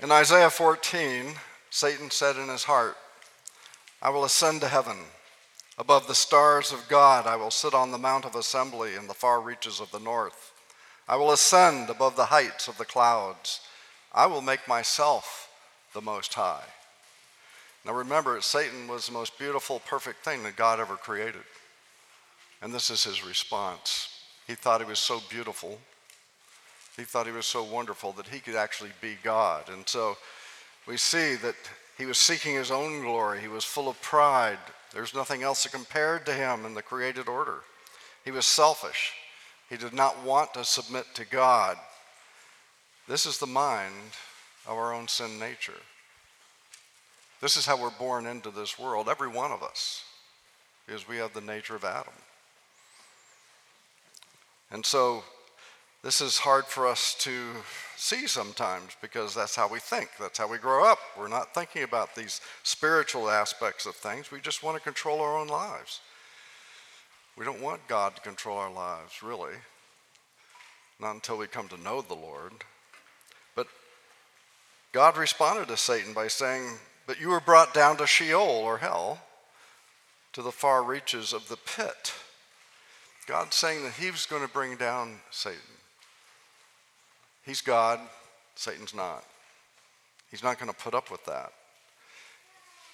In Isaiah 14, Satan said in his heart, I will ascend to heaven. Above the stars of God, I will sit on the Mount of Assembly in the far reaches of the north. I will ascend above the heights of the clouds. I will make myself the Most High. Now remember, Satan was the most beautiful, perfect thing that God ever created. And this is his response. He thought he was so beautiful. He thought he was so wonderful that he could actually be God. And so we see that he was seeking his own glory. He was full of pride. There's nothing else that compared to him in the created order. He was selfish. He did not want to submit to God. This is the mind of our own sin nature. This is how we're born into this world, every one of us, because we have the nature of Adam. And so this is hard for us to see sometimes because that's how we think. That's how we grow up. We're not thinking about these spiritual aspects of things. We just want to control our own lives. We don't want God to control our lives, really. Not until we come to know the Lord. But God responded to Satan by saying, But you were brought down to Sheol or hell, to the far reaches of the pit. God's saying that He was going to bring down Satan. He's God, Satan's not. He's not going to put up with that.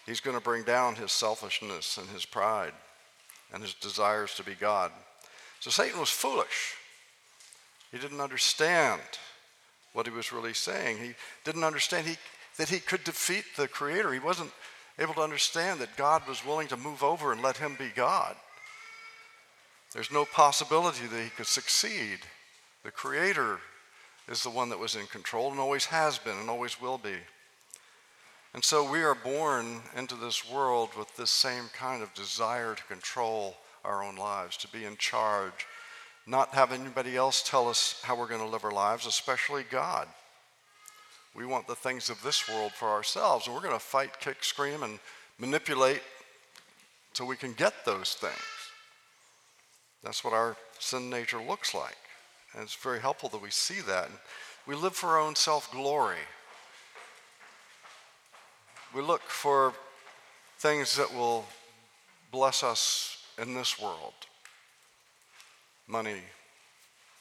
He's going to bring down his selfishness and his pride and his desires to be God. So Satan was foolish. He didn't understand what he was really saying. He didn't understand he, that he could defeat the Creator. He wasn't able to understand that God was willing to move over and let him be God. There's no possibility that he could succeed. The Creator is the one that was in control and always has been and always will be. And so we are born into this world with this same kind of desire to control our own lives, to be in charge, not have anybody else tell us how we're going to live our lives, especially God. We want the things of this world for ourselves, and we're going to fight, kick, scream, and manipulate so we can get those things. That's what our sin nature looks like. And it's very helpful that we see that. We live for our own self glory. We look for things that will bless us in this world money,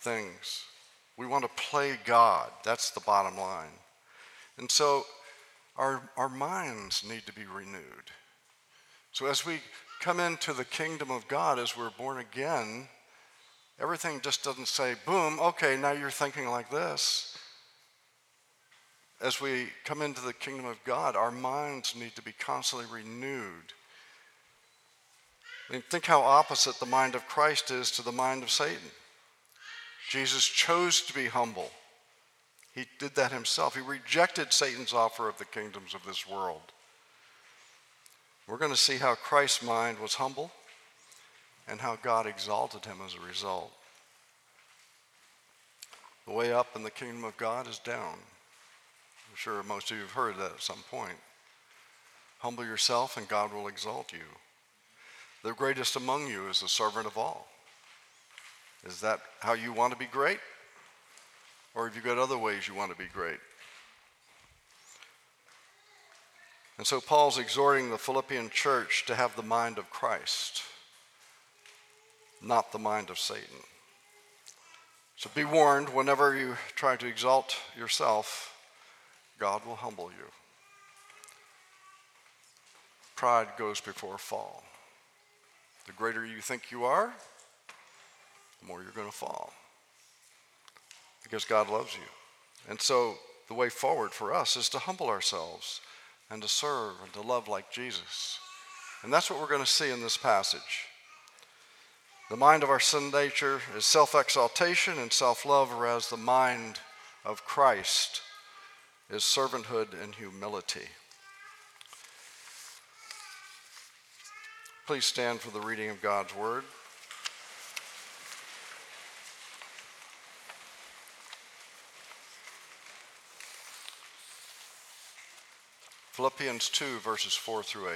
things. We want to play God. That's the bottom line. And so our, our minds need to be renewed. So as we come into the kingdom of God, as we're born again, Everything just doesn't say, boom, okay, now you're thinking like this. As we come into the kingdom of God, our minds need to be constantly renewed. I mean, think how opposite the mind of Christ is to the mind of Satan. Jesus chose to be humble. He did that himself. He rejected Satan's offer of the kingdoms of this world. We're going to see how Christ's mind was humble and how God exalted him as a result. The way up in the kingdom of God is down. I'm sure most of you have heard that at some point. Humble yourself and God will exalt you. The greatest among you is the servant of all. Is that how you want to be great? Or have you got other ways you want to be great? And so Paul's exhorting the Philippian church to have the mind of Christ not the mind of Satan. So be warned whenever you try to exalt yourself, God will humble you. Pride goes before fall. The greater you think you are, the more you're going to fall. Because God loves you. And so the way forward for us is to humble ourselves and to serve and to love like Jesus. And that's what we're going to see in this passage. The mind of our sin nature is self exaltation and self love, whereas the mind of Christ is servanthood and humility. Please stand for the reading of God's word. Philippians 2, verses 4 through 8.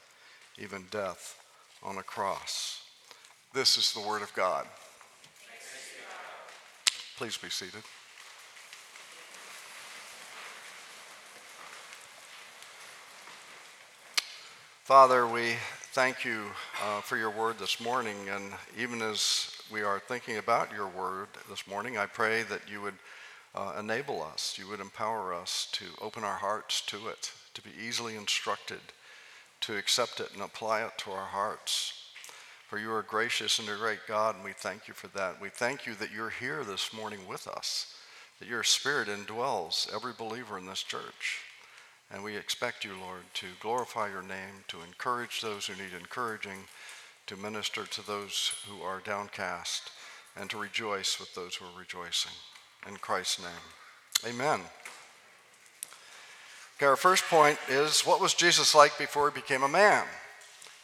even death on a cross. This is the Word of God. Please be seated. Father, we thank you uh, for your word this morning. And even as we are thinking about your word this morning, I pray that you would uh, enable us, you would empower us to open our hearts to it, to be easily instructed, to accept it and apply it to our hearts. For you are gracious and a great God, and we thank you for that. We thank you that you're here this morning with us, that your spirit indwells every believer in this church. And we expect you, Lord, to glorify your name, to encourage those who need encouraging, to minister to those who are downcast, and to rejoice with those who are rejoicing. In Christ's name, amen. Okay, our first point is what was Jesus like before he became a man?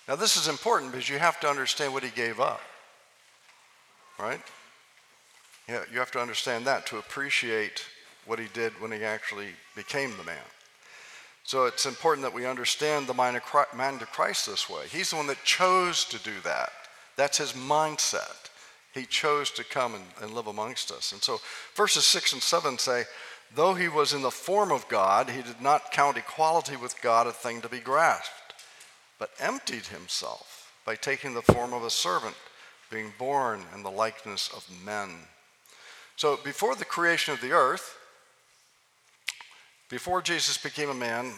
Now, this is important because you have to understand what he gave up, right? Yeah, you have to understand that to appreciate what he did when he actually became the man. So it's important that we understand the mind of Christ this way. He's the one that chose to do that. That's his mindset. He chose to come and, and live amongst us. And so verses 6 and 7 say, Though he was in the form of God, he did not count equality with God a thing to be grasped but emptied himself by taking the form of a servant, being born in the likeness of men. So before the creation of the earth, before Jesus became a man,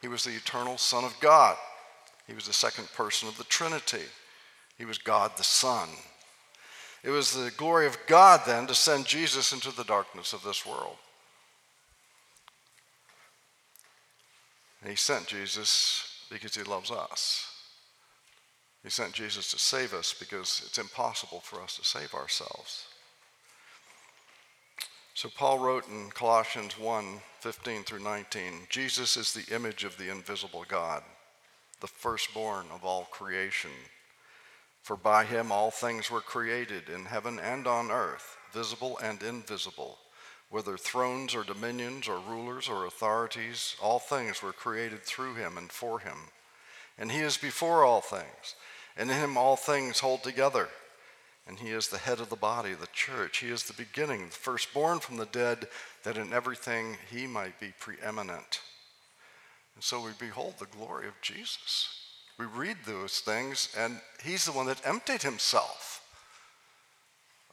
he was the eternal Son of God. He was the second person of the Trinity. He was God the Son. It was the glory of God then to send Jesus into the darkness of this world. He sent Jesus because he loves us. He sent Jesus to save us because it's impossible for us to save ourselves. So Paul wrote in Colossians 1 15 through 19 Jesus is the image of the invisible God, the firstborn of all creation. For by him all things were created in heaven and on earth, visible and invisible whether thrones or dominions or rulers or authorities, all things were created through him and for him. And he is before all things, and in him all things hold together. And he is the head of the body, the church. He is the beginning, the firstborn from the dead, that in everything he might be preeminent. And so we behold the glory of Jesus. We read those things, and he's the one that emptied himself.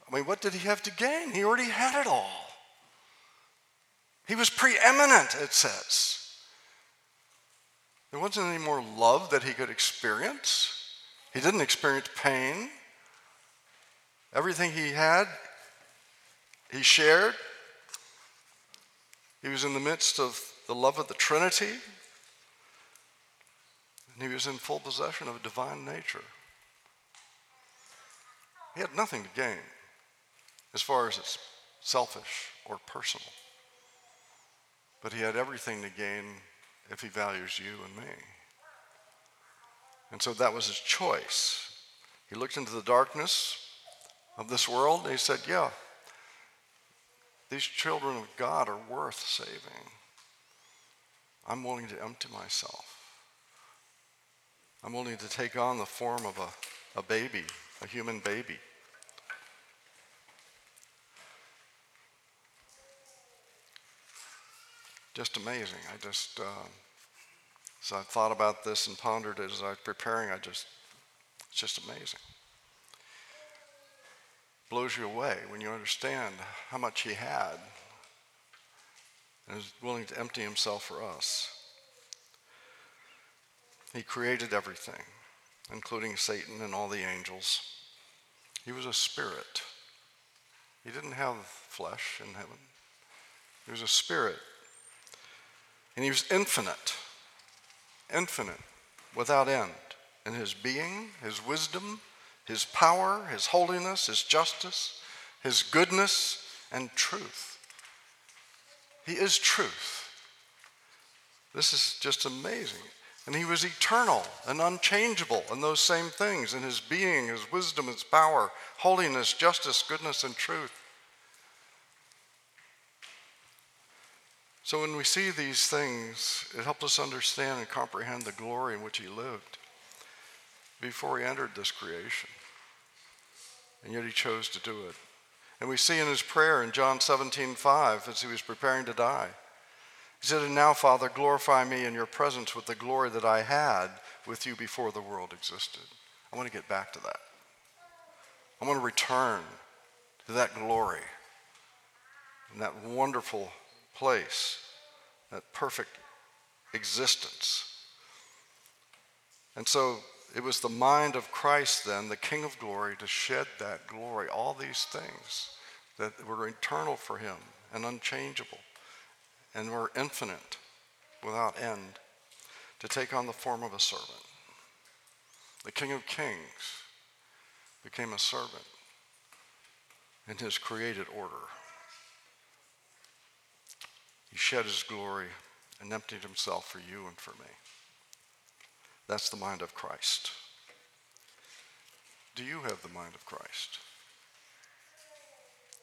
I mean, what did he have to gain? He already had it all. He was preeminent, it says. There wasn't any more love that he could experience. He didn't experience pain. Everything he had, he shared. He was in the midst of the love of the Trinity. And he was in full possession of a divine nature. He had nothing to gain as far as it's selfish or personal. But he had everything to gain if he values you and me. And so that was his choice. He looked into the darkness of this world and he said, Yeah, these children of God are worth saving. I'm willing to empty myself. I'm willing to take on the form of a, a baby, a human baby. Just amazing. I just, uh, as I thought about this and pondered it as I was preparing, I just, it's just amazing. Blows you away when you understand how much he had and is willing to empty himself for us. He created everything, including Satan and all the angels. He was a spirit. He didn't have flesh in heaven. He was a spirit and he was infinite, infinite, without end in his being, his wisdom, his power, his holiness, his justice, his goodness, and truth. He is truth. This is just amazing. And he was eternal and unchangeable in those same things in his being, his wisdom, his power, holiness, justice, goodness, and truth. So when we see these things, it helps us understand and comprehend the glory in which he lived before he entered this creation. And yet he chose to do it. And we see in his prayer in John 17, 5, as he was preparing to die, he said, And now, Father, glorify me in your presence with the glory that I had with you before the world existed. I want to get back to that. I want to return to that glory and that wonderful place, that perfect existence. And so it was the mind of Christ then, the King of glory, to shed that glory, all these things that were eternal for him and unchangeable and were infinite without end, to take on the form of a servant. The King of kings became a servant in his created order. He shed his glory and emptied himself for you and for me. That's the mind of Christ. Do you have the mind of Christ?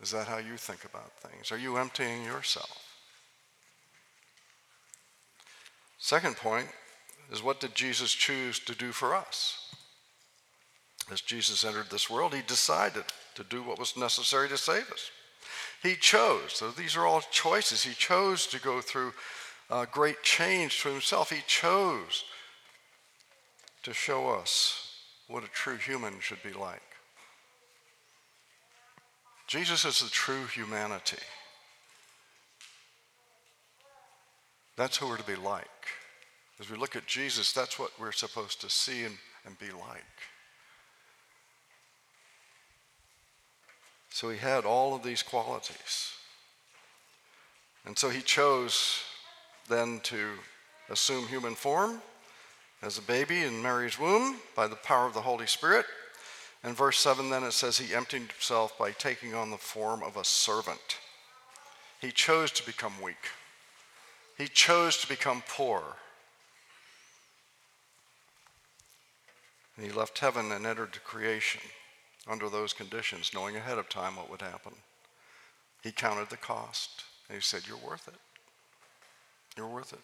Is that how you think about things? Are you emptying yourself? Second point is what did Jesus choose to do for us? As Jesus entered this world, he decided to do what was necessary to save us. He chose, so these are all choices. He chose to go through a great change to himself. He chose to show us what a true human should be like. Jesus is the true humanity. That's who we're to be like. As we look at Jesus, that's what we're supposed to see and, and be like. So he had all of these qualities. And so he chose then to assume human form as a baby in Mary's womb by the power of the Holy Spirit. In verse 7, then it says, He emptied himself by taking on the form of a servant. He chose to become weak, he chose to become poor. And he left heaven and entered creation under those conditions, knowing ahead of time what would happen. He counted the cost and he said, You're worth it. You're worth it.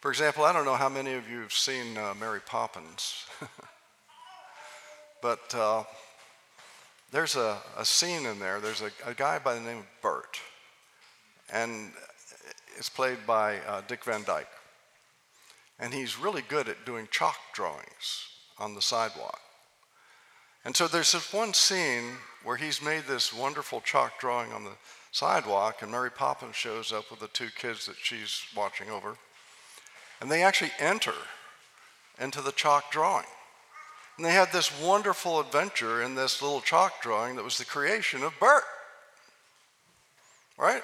For example, I don't know how many of you have seen uh, Mary Poppins, but uh, there's a, a, scene in there. There's a, a, guy by the name of Bert, and it's played by uh, Dick Van Dyke. And he's really good at doing chalk drawings on the sidewalk. And so there's this one scene where he's made this wonderful chalk drawing on the sidewalk, and Mary Poppins shows up with the two kids that she's watching over. And they actually enter into the chalk drawing. And they had this wonderful adventure in this little chalk drawing that was the creation of Bert. Right?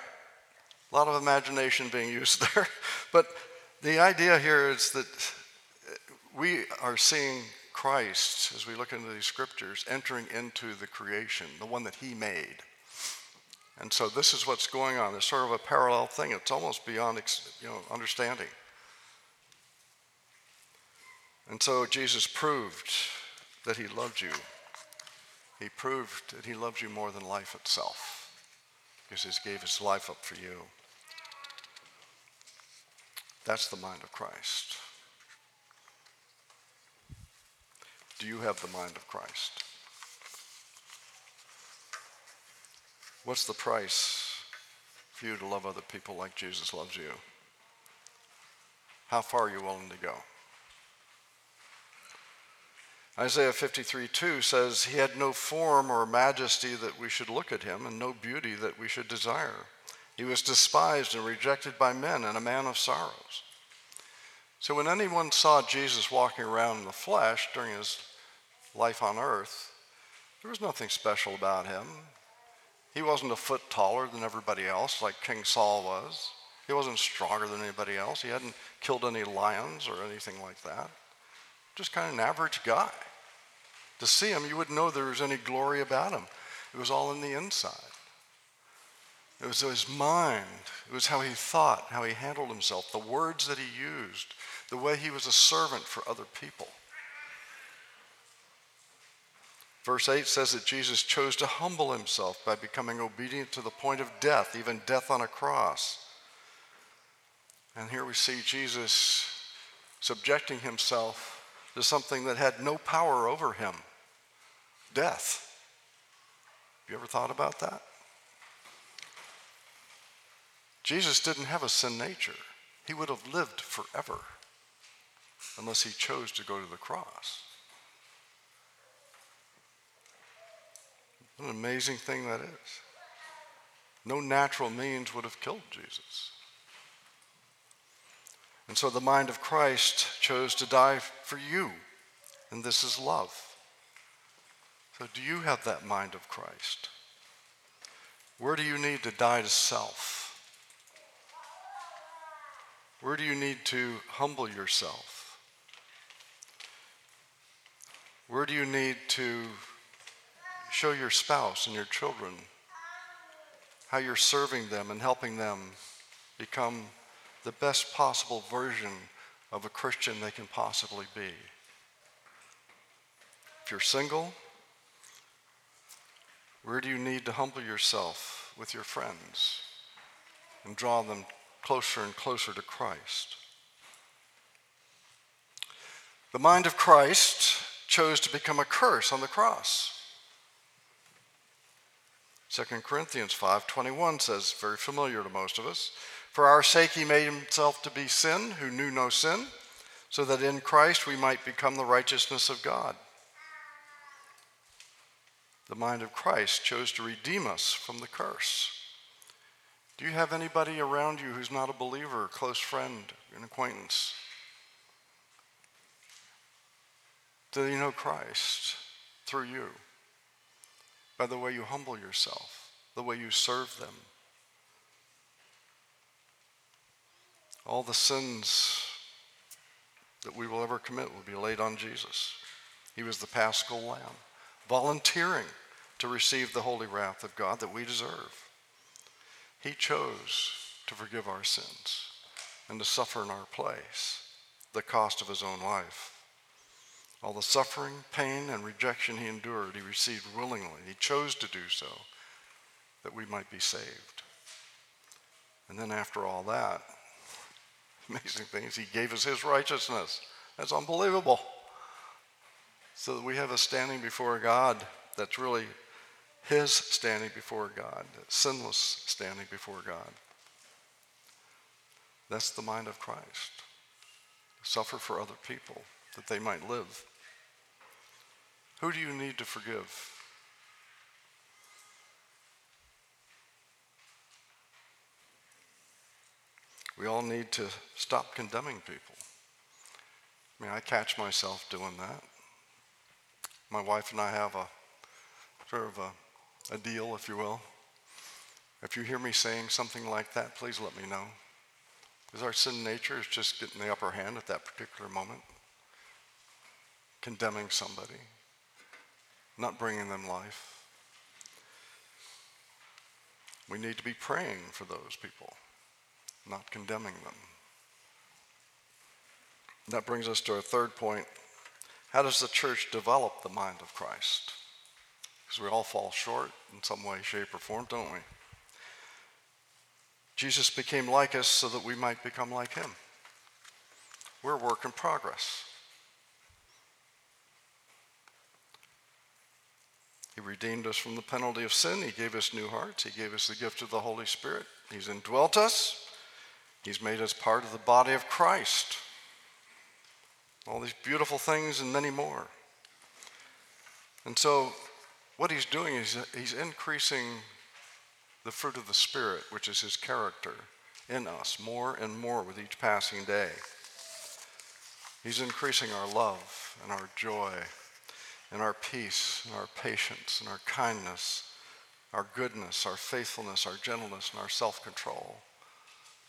A lot of imagination being used there. But the idea here is that we are seeing Christ, as we look into these scriptures, entering into the creation, the one that he made. And so this is what's going on. It's sort of a parallel thing. It's almost beyond you know, understanding. And so Jesus proved that he loved you. He proved that he loves you more than life itself because he gave his life up for you. That's the mind of Christ. Do you have the mind of Christ? What's the price for you to love other people like Jesus loves you? How far are you willing to go? Isaiah 53 2 says, He had no form or majesty that we should look at him, and no beauty that we should desire. He was despised and rejected by men, and a man of sorrows. So when anyone saw Jesus walking around in the flesh during his life on earth, there was nothing special about him. He wasn't a foot taller than everybody else, like King Saul was. He wasn't stronger than anybody else. He hadn't killed any lions or anything like that. Just kind of an average guy. To see him, you wouldn't know there was any glory about him. It was all in the inside. It was his mind. It was how he thought, how he handled himself, the words that he used, the way he was a servant for other people. Verse 8 says that Jesus chose to humble himself by becoming obedient to the point of death, even death on a cross. And here we see Jesus subjecting himself to something that had no power over him death. Have you ever thought about that? Jesus didn't have a sin nature. He would have lived forever unless he chose to go to the cross. What an amazing thing that is. No natural means would have killed Jesus. And so the mind of Christ chose to die for you, and this is love. So, do you have that mind of Christ? Where do you need to die to self? Where do you need to humble yourself? Where do you need to show your spouse and your children how you're serving them and helping them become the best possible version of a Christian they can possibly be? If you're single, where do you need to humble yourself with your friends and draw them closer and closer to Christ. The mind of Christ chose to become a curse on the cross. 2 Corinthians 5:21 says, very familiar to most of us, for our sake he made himself to be sin who knew no sin, so that in Christ we might become the righteousness of God. The mind of Christ chose to redeem us from the curse. Do you have anybody around you who's not a believer, a close friend, an acquaintance? Do they know Christ through you? By the way you humble yourself, the way you serve them. All the sins that we will ever commit will be laid on Jesus. He was the paschal lamb, volunteering to receive the holy wrath of God that we deserve. He chose to forgive our sins and to suffer in our place the cost of his own life. All the suffering, pain, and rejection he endured, he received willingly. He chose to do so that we might be saved. And then after all that, amazing things, he gave us his righteousness. That's unbelievable. So that we have a standing before God that's really his standing before God, sinless standing before God. That's the mind of Christ. Suffer for other people that they might live. Who do you need to forgive? We all need to stop condemning people. I mean, I catch myself doing that. My wife and I have a sort of a a deal, if you will. If you hear me saying something like that, please let me know. Because our sin nature is just getting the upper hand at that particular moment, condemning somebody, not bringing them life. We need to be praying for those people, not condemning them. That brings us to our third point. How does the church develop the mind of Christ? Because we all fall short in some way, shape, or form, don't we? Jesus became like us so that we might become like him. We're a work in progress. He redeemed us from the penalty of sin. He gave us new hearts. He gave us the gift of the Holy Spirit. He's indwelt us. He's made us part of the body of Christ. All these beautiful things and many more. And so what he's doing is he's increasing the fruit of the Spirit, which is his character, in us more and more with each passing day. He's increasing our love and our joy and our peace and our patience and our kindness, our goodness, our faithfulness, our gentleness, and our self control.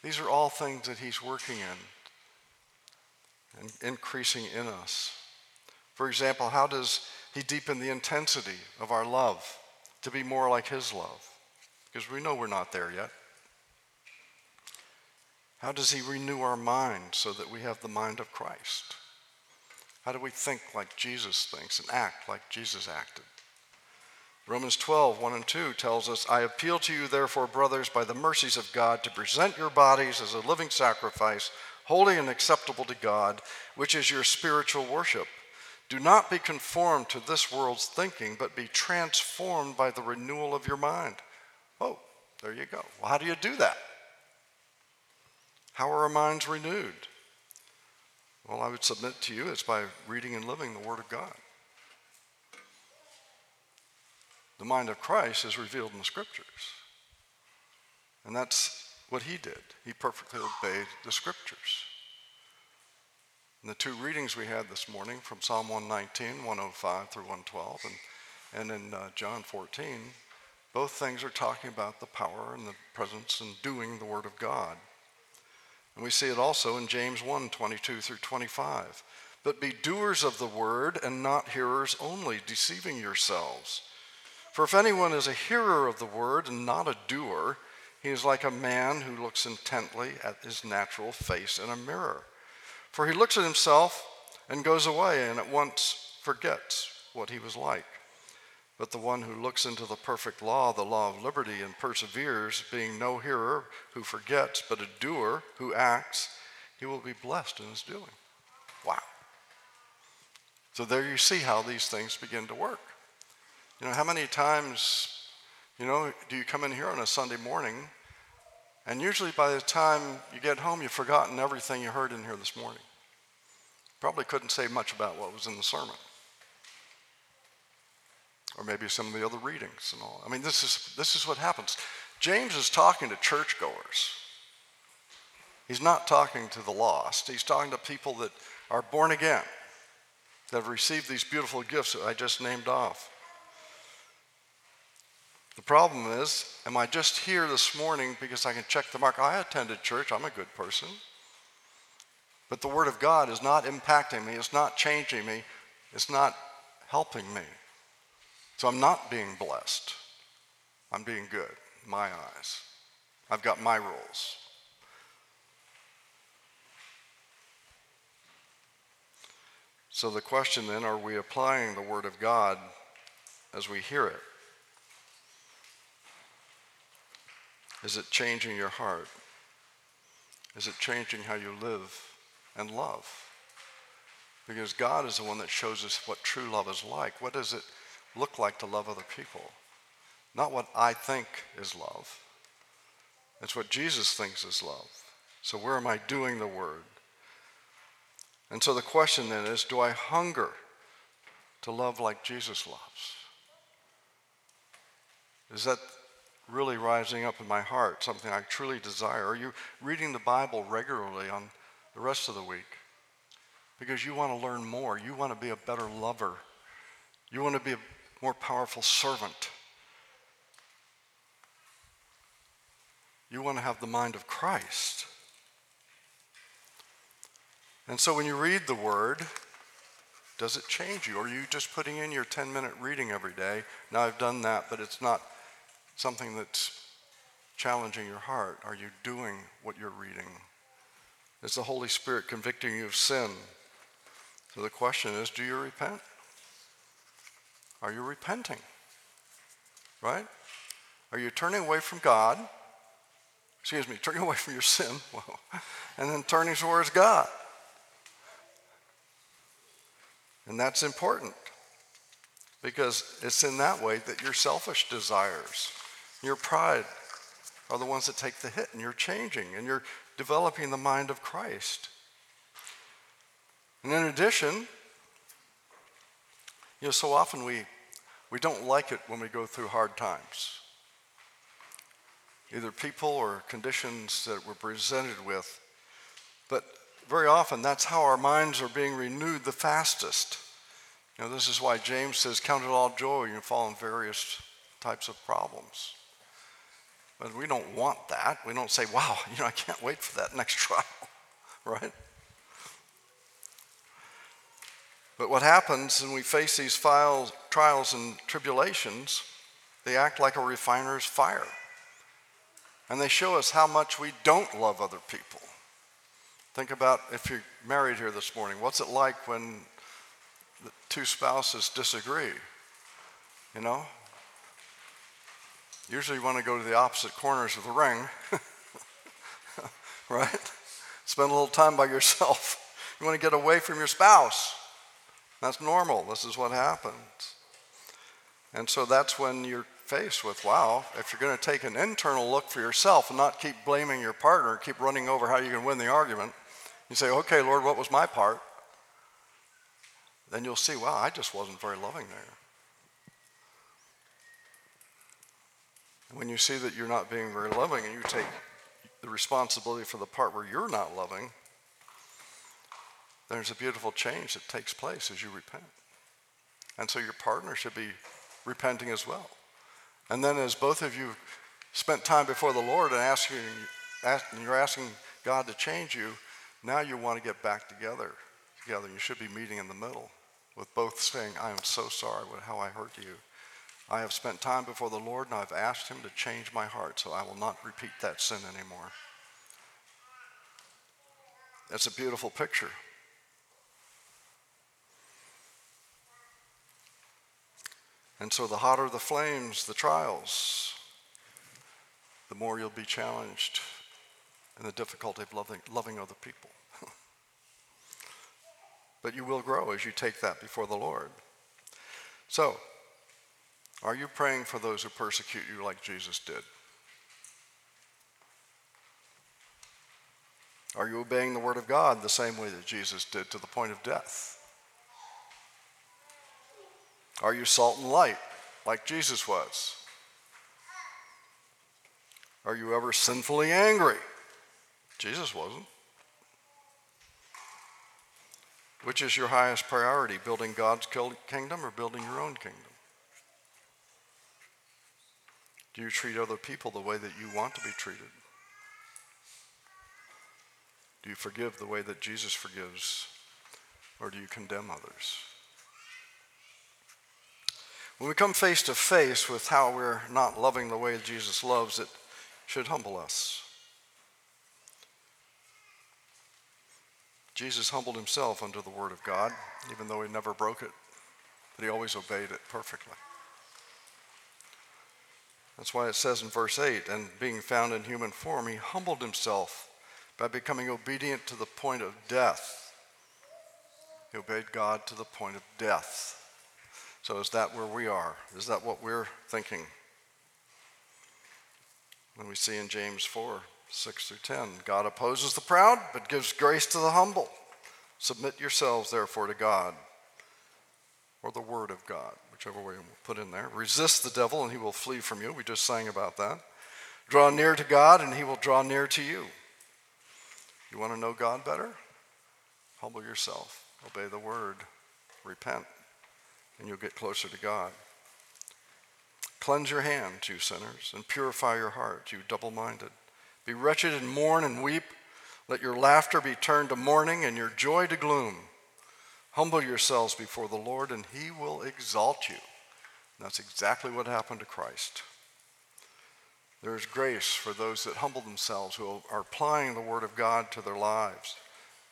These are all things that he's working in and increasing in us. For example, how does he deepen the intensity of our love to be more like His love. because we know we're not there yet. How does He renew our mind so that we have the mind of Christ? How do we think like Jesus thinks and act like Jesus acted? Romans 12, 1 and 2 tells us, I appeal to you, therefore, brothers, by the mercies of God, to present your bodies as a living sacrifice, holy and acceptable to God, which is your spiritual worship. Do not be conformed to this world's thinking, but be transformed by the renewal of your mind. Oh, there you go. Well, how do you do that? How are our minds renewed? Well, I would submit to you it's by reading and living the Word of God. The mind of Christ is revealed in the Scriptures. And that's what he did. He perfectly obeyed the Scriptures. In the two readings we had this morning from Psalm 119, 105 through 112, and, and in uh, John 14, both things are talking about the power and the presence and doing the Word of God. And we see it also in James 1 22 through 25. But be doers of the word and not hearers only, deceiving yourselves. For if anyone is a hearer of the word and not a doer, he is like a man who looks intently at his natural face in a mirror. For he looks at himself and goes away and at once forgets what he was like. But the one who looks into the perfect law, the law of liberty, and perseveres, being no hearer who forgets, but a doer who acts, he will be blessed in his doing. Wow. So there you see how these things begin to work. You know, how many times, you know, do you come in here on a Sunday morning, and usually by the time you get home, you've forgotten everything you heard in here this morning? Probably couldn't say much about what was in the sermon or maybe some of the other readings and all. I mean, this is, this is what happens. James is talking to churchgoers. He's not talking to the lost. He's talking to people that are born again, that have received these beautiful gifts that I just named off. The problem is, am I just here this morning because I can check the mark? I attended church, I'm a good person. But the Word of God is not impacting me, it's not changing me, it's not helping me. So I'm not being blessed. I'm being good, my eyes. I've got my rules. So the question then are we applying the Word of God as we hear it? Is it changing your heart? Is it changing how you live and love? Because God is the one that shows us what true love is like. What does it look like to love other people. Not what I think is love. It's what Jesus thinks is love. So, where am I doing the word? And so the question then is do I hunger to love like Jesus loves? Is that really rising up in my heart, something I truly desire? Are you reading the Bible regularly on the rest of the week? Because you want to learn more. You want to be a better lover. You want to be a more powerful servant. You want to have the mind of Christ. And so when you read the word, does it change you? Or are you just putting in your 10 minute reading every day? Now I've done that, but it's not something that's challenging your heart. Are you doing what you're reading? Is the Holy Spirit convicting you of sin? So the question is do you repent? Are you repenting? Right? Are you turning away from God? Excuse me, turning away from your sin, and then turning towards God. And that's important because it's in that way that your selfish desires, your pride, are the ones that take the hit, and you're changing and you're developing the mind of Christ. And in addition, you know, so often we, we don't like it when we go through hard times. Either people or conditions that we're presented with. But very often, that's how our minds are being renewed the fastest. You know, this is why James says, Count it all joy when you fall in various types of problems. But we don't want that. We don't say, wow, you know, I can't wait for that next trial, right? But what happens when we face these files, trials and tribulations, they act like a refiner's fire. And they show us how much we don't love other people. Think about if you're married here this morning, what's it like when the two spouses disagree? You know? Usually you want to go to the opposite corners of the ring, right? Spend a little time by yourself. You want to get away from your spouse. That's normal. This is what happens. And so that's when you're faced with wow, if you're going to take an internal look for yourself and not keep blaming your partner, keep running over how you can win the argument, you say, okay, Lord, what was my part? Then you'll see, wow, I just wasn't very loving there. When you see that you're not being very loving and you take the responsibility for the part where you're not loving, there's a beautiful change that takes place as you repent. And so your partner should be repenting as well. And then as both of you spent time before the Lord and asking, and you're asking God to change you, now you want to get back together. Together, you should be meeting in the middle with both saying, "I am so sorry with how I hurt you. I have spent time before the Lord and I've asked Him to change my heart, so I will not repeat that sin anymore." That's a beautiful picture. And so, the hotter the flames, the trials, the more you'll be challenged in the difficulty of loving, loving other people. but you will grow as you take that before the Lord. So, are you praying for those who persecute you like Jesus did? Are you obeying the Word of God the same way that Jesus did to the point of death? Are you salt and light like Jesus was? Are you ever sinfully angry? Jesus wasn't. Which is your highest priority, building God's kingdom or building your own kingdom? Do you treat other people the way that you want to be treated? Do you forgive the way that Jesus forgives? Or do you condemn others? When we come face to face with how we're not loving the way Jesus loves, it should humble us. Jesus humbled himself under the word of God, even though he never broke it, but he always obeyed it perfectly. That's why it says in verse 8, and being found in human form, he humbled himself by becoming obedient to the point of death. He obeyed God to the point of death. So is that where we are? Is that what we're thinking? When we see in James 4 6 through 10, God opposes the proud, but gives grace to the humble. Submit yourselves, therefore, to God, or the Word of God, whichever way we'll put in there. Resist the devil, and he will flee from you. We just sang about that. Draw near to God, and he will draw near to you. You want to know God better? Humble yourself, obey the Word, repent and you'll get closer to God. Cleanse your hands, you sinners, and purify your heart, you double minded. Be wretched and mourn and weep. Let your laughter be turned to mourning and your joy to gloom. Humble yourselves before the Lord, and he will exalt you. And that's exactly what happened to Christ. There is grace for those that humble themselves, who are applying the Word of God to their lives.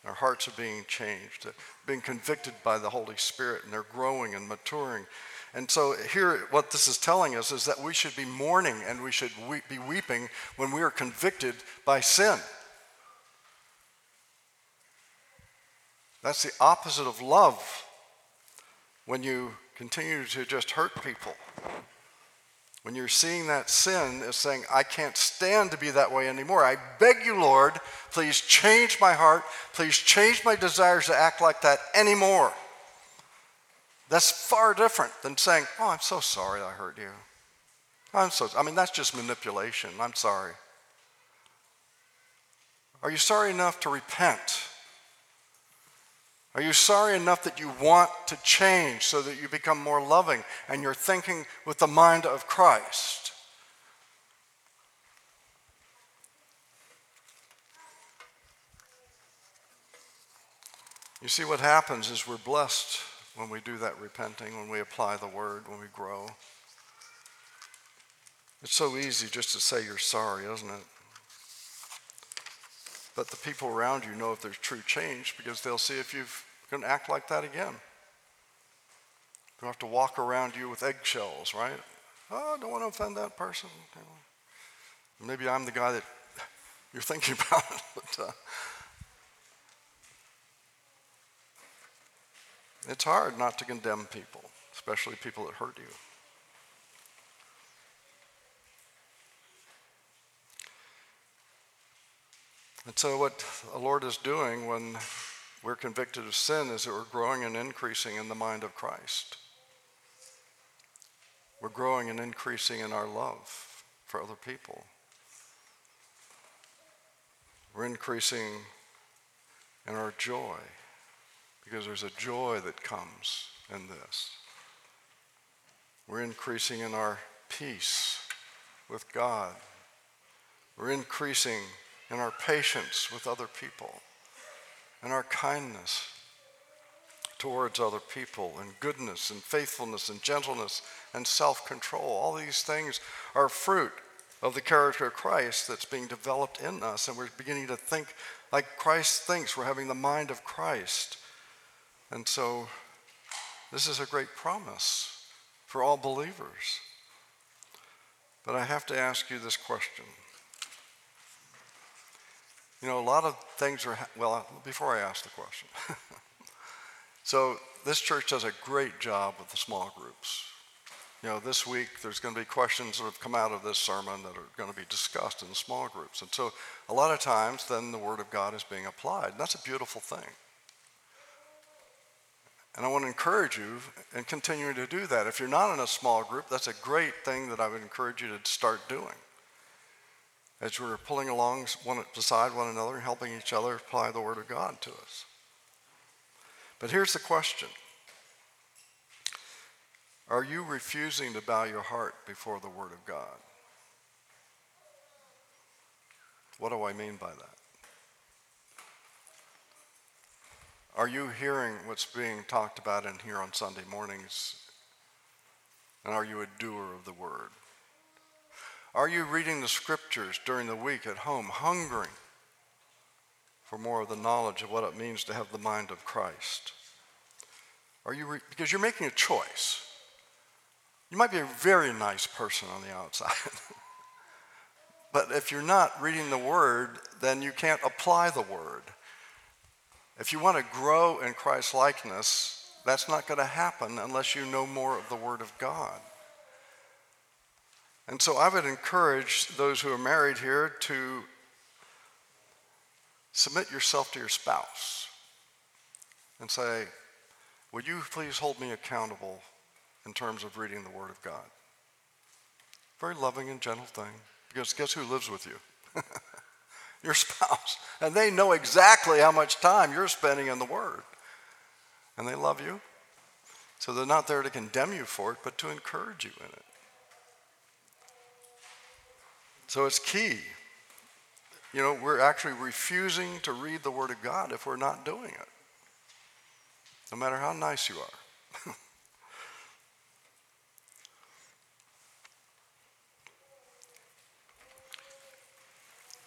Their hearts are being changed, uh, being convicted by the Holy Spirit, and they're growing and maturing. And so, here, what this is telling us is that we should be mourning and we should be weeping when we are convicted by sin. That's the opposite of love when you continue to just hurt people. When you're seeing that sin is saying, I can't stand to be that way anymore. I beg you, Lord, please change my heart. Please change my desires to act like that anymore. That's far different than saying, Oh, I'm so sorry I hurt you. I'm so, I mean, that's just manipulation. I'm sorry. Are you sorry enough to repent? Are you sorry enough that you want to change so that you become more loving and you're thinking with the mind of Christ? You see, what happens is we're blessed when we do that repenting, when we apply the word, when we grow. It's so easy just to say you're sorry, isn't it? But the people around you know if there's true change because they'll see if you're going to act like that again. You don't have to walk around you with eggshells, right? Oh, I don't want to offend that person. Maybe I'm the guy that you're thinking about, but uh, it's hard not to condemn people, especially people that hurt you. And so, what the Lord is doing when we're convicted of sin that we're growing and increasing in the mind of Christ. We're growing and increasing in our love for other people. We're increasing in our joy because there's a joy that comes in this. We're increasing in our peace with God. We're increasing in our patience with other people, and our kindness towards other people, and goodness, and faithfulness, and gentleness, and self control. All these things are fruit of the character of Christ that's being developed in us, and we're beginning to think like Christ thinks. We're having the mind of Christ. And so, this is a great promise for all believers. But I have to ask you this question you know, a lot of things are, well, before I ask the question. so, this church does a great job with the small groups. You know, this week there's going to be questions that have come out of this sermon that are going to be discussed in small groups. And so, a lot of times, then the Word of God is being applied. And that's a beautiful thing. And I want to encourage you in continuing to do that. If you're not in a small group, that's a great thing that I would encourage you to start doing as we're pulling along one beside one another, and helping each other apply the Word of God to us. But here's the question Are you refusing to bow your heart before the Word of God? What do I mean by that? Are you hearing what's being talked about in here on Sunday mornings? And are you a doer of the Word? Are you reading the scriptures during the week at home, hungering for more of the knowledge of what it means to have the mind of Christ? Are you re- because you're making a choice. You might be a very nice person on the outside. but if you're not reading the word, then you can't apply the word. If you want to grow in Christ's likeness, that's not going to happen unless you know more of the word of God. And so I would encourage those who are married here to submit yourself to your spouse and say, Would you please hold me accountable in terms of reading the Word of God? Very loving and gentle thing. Because guess who lives with you? your spouse. And they know exactly how much time you're spending in the Word. And they love you. So they're not there to condemn you for it, but to encourage you in it. So it's key. You know, we're actually refusing to read the Word of God if we're not doing it, no matter how nice you are.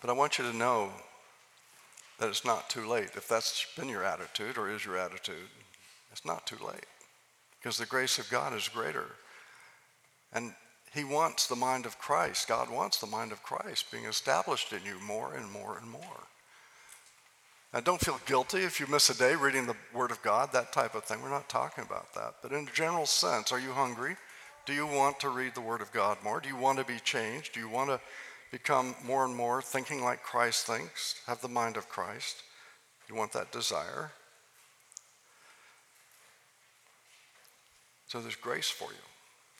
but I want you to know that it's not too late. If that's been your attitude or is your attitude, it's not too late because the grace of God is greater. And he wants the mind of Christ. God wants the mind of Christ being established in you more and more and more. Now, don't feel guilty if you miss a day reading the Word of God, that type of thing. We're not talking about that. But in a general sense, are you hungry? Do you want to read the Word of God more? Do you want to be changed? Do you want to become more and more thinking like Christ thinks, have the mind of Christ? You want that desire? So there's grace for you.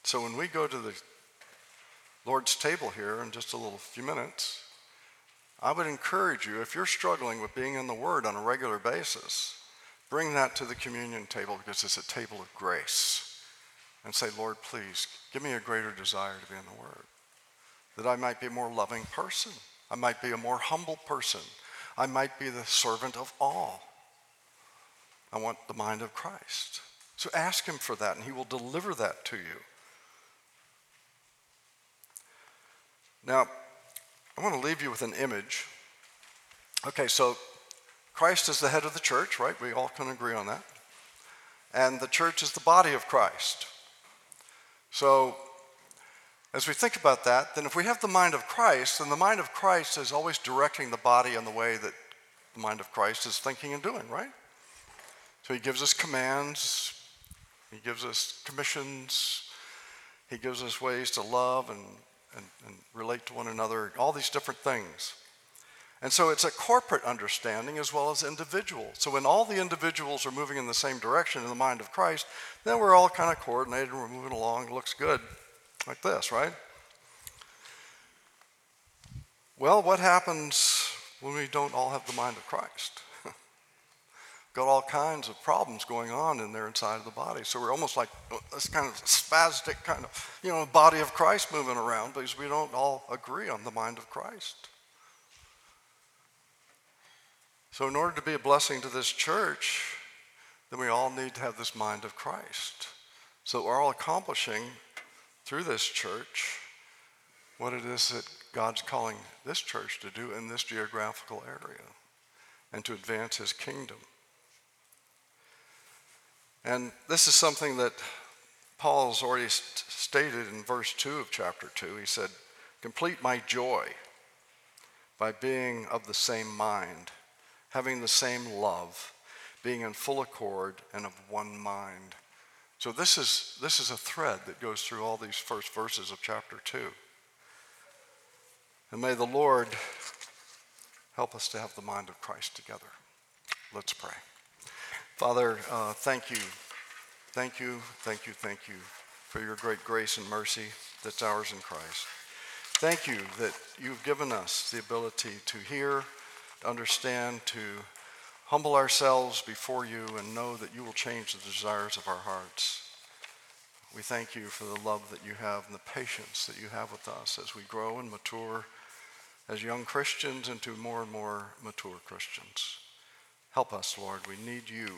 So when we go to the Lord's table here in just a little few minutes, I would encourage you, if you're struggling with being in the Word on a regular basis, bring that to the communion table because it's a table of grace. And say, Lord, please give me a greater desire to be in the Word. That I might be a more loving person. I might be a more humble person. I might be the servant of all. I want the mind of Christ. So ask Him for that, and He will deliver that to you. Now, I want to leave you with an image. Okay, so Christ is the head of the church, right? We all can agree on that. And the church is the body of Christ. So, as we think about that, then if we have the mind of Christ, then the mind of Christ is always directing the body in the way that the mind of Christ is thinking and doing, right? So he gives us commands, he gives us commissions, he gives us ways to love and, and, and relate to one another, all these different things. And so it's a corporate understanding as well as individual. So when all the individuals are moving in the same direction in the mind of Christ, then we're all kind of coordinated, and we're moving along, it looks good, like this, right? Well, what happens when we don't all have the mind of Christ? Got all kinds of problems going on in there inside of the body. So we're almost like uh, this kind of spastic kind of, you know, body of Christ moving around because we don't all agree on the mind of Christ. So, in order to be a blessing to this church, then we all need to have this mind of Christ. So, we're all accomplishing through this church what it is that God's calling this church to do in this geographical area and to advance his kingdom. And this is something that Paul's already st- stated in verse 2 of chapter 2. He said, Complete my joy by being of the same mind having the same love, being in full accord and of one mind. So this is, this is a thread that goes through all these first verses of chapter 2. And may the Lord help us to have the mind of Christ together. Let's pray. Father, uh, thank you. Thank you, thank you, thank you for your great grace and mercy that's ours in Christ. Thank you that you've given us the ability to hear to understand, to humble ourselves before you and know that you will change the desires of our hearts. We thank you for the love that you have and the patience that you have with us as we grow and mature as young Christians into more and more mature Christians. Help us, Lord. We need you.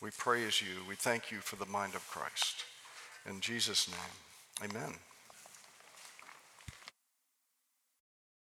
We praise you. We thank you for the mind of Christ. In Jesus' name, amen.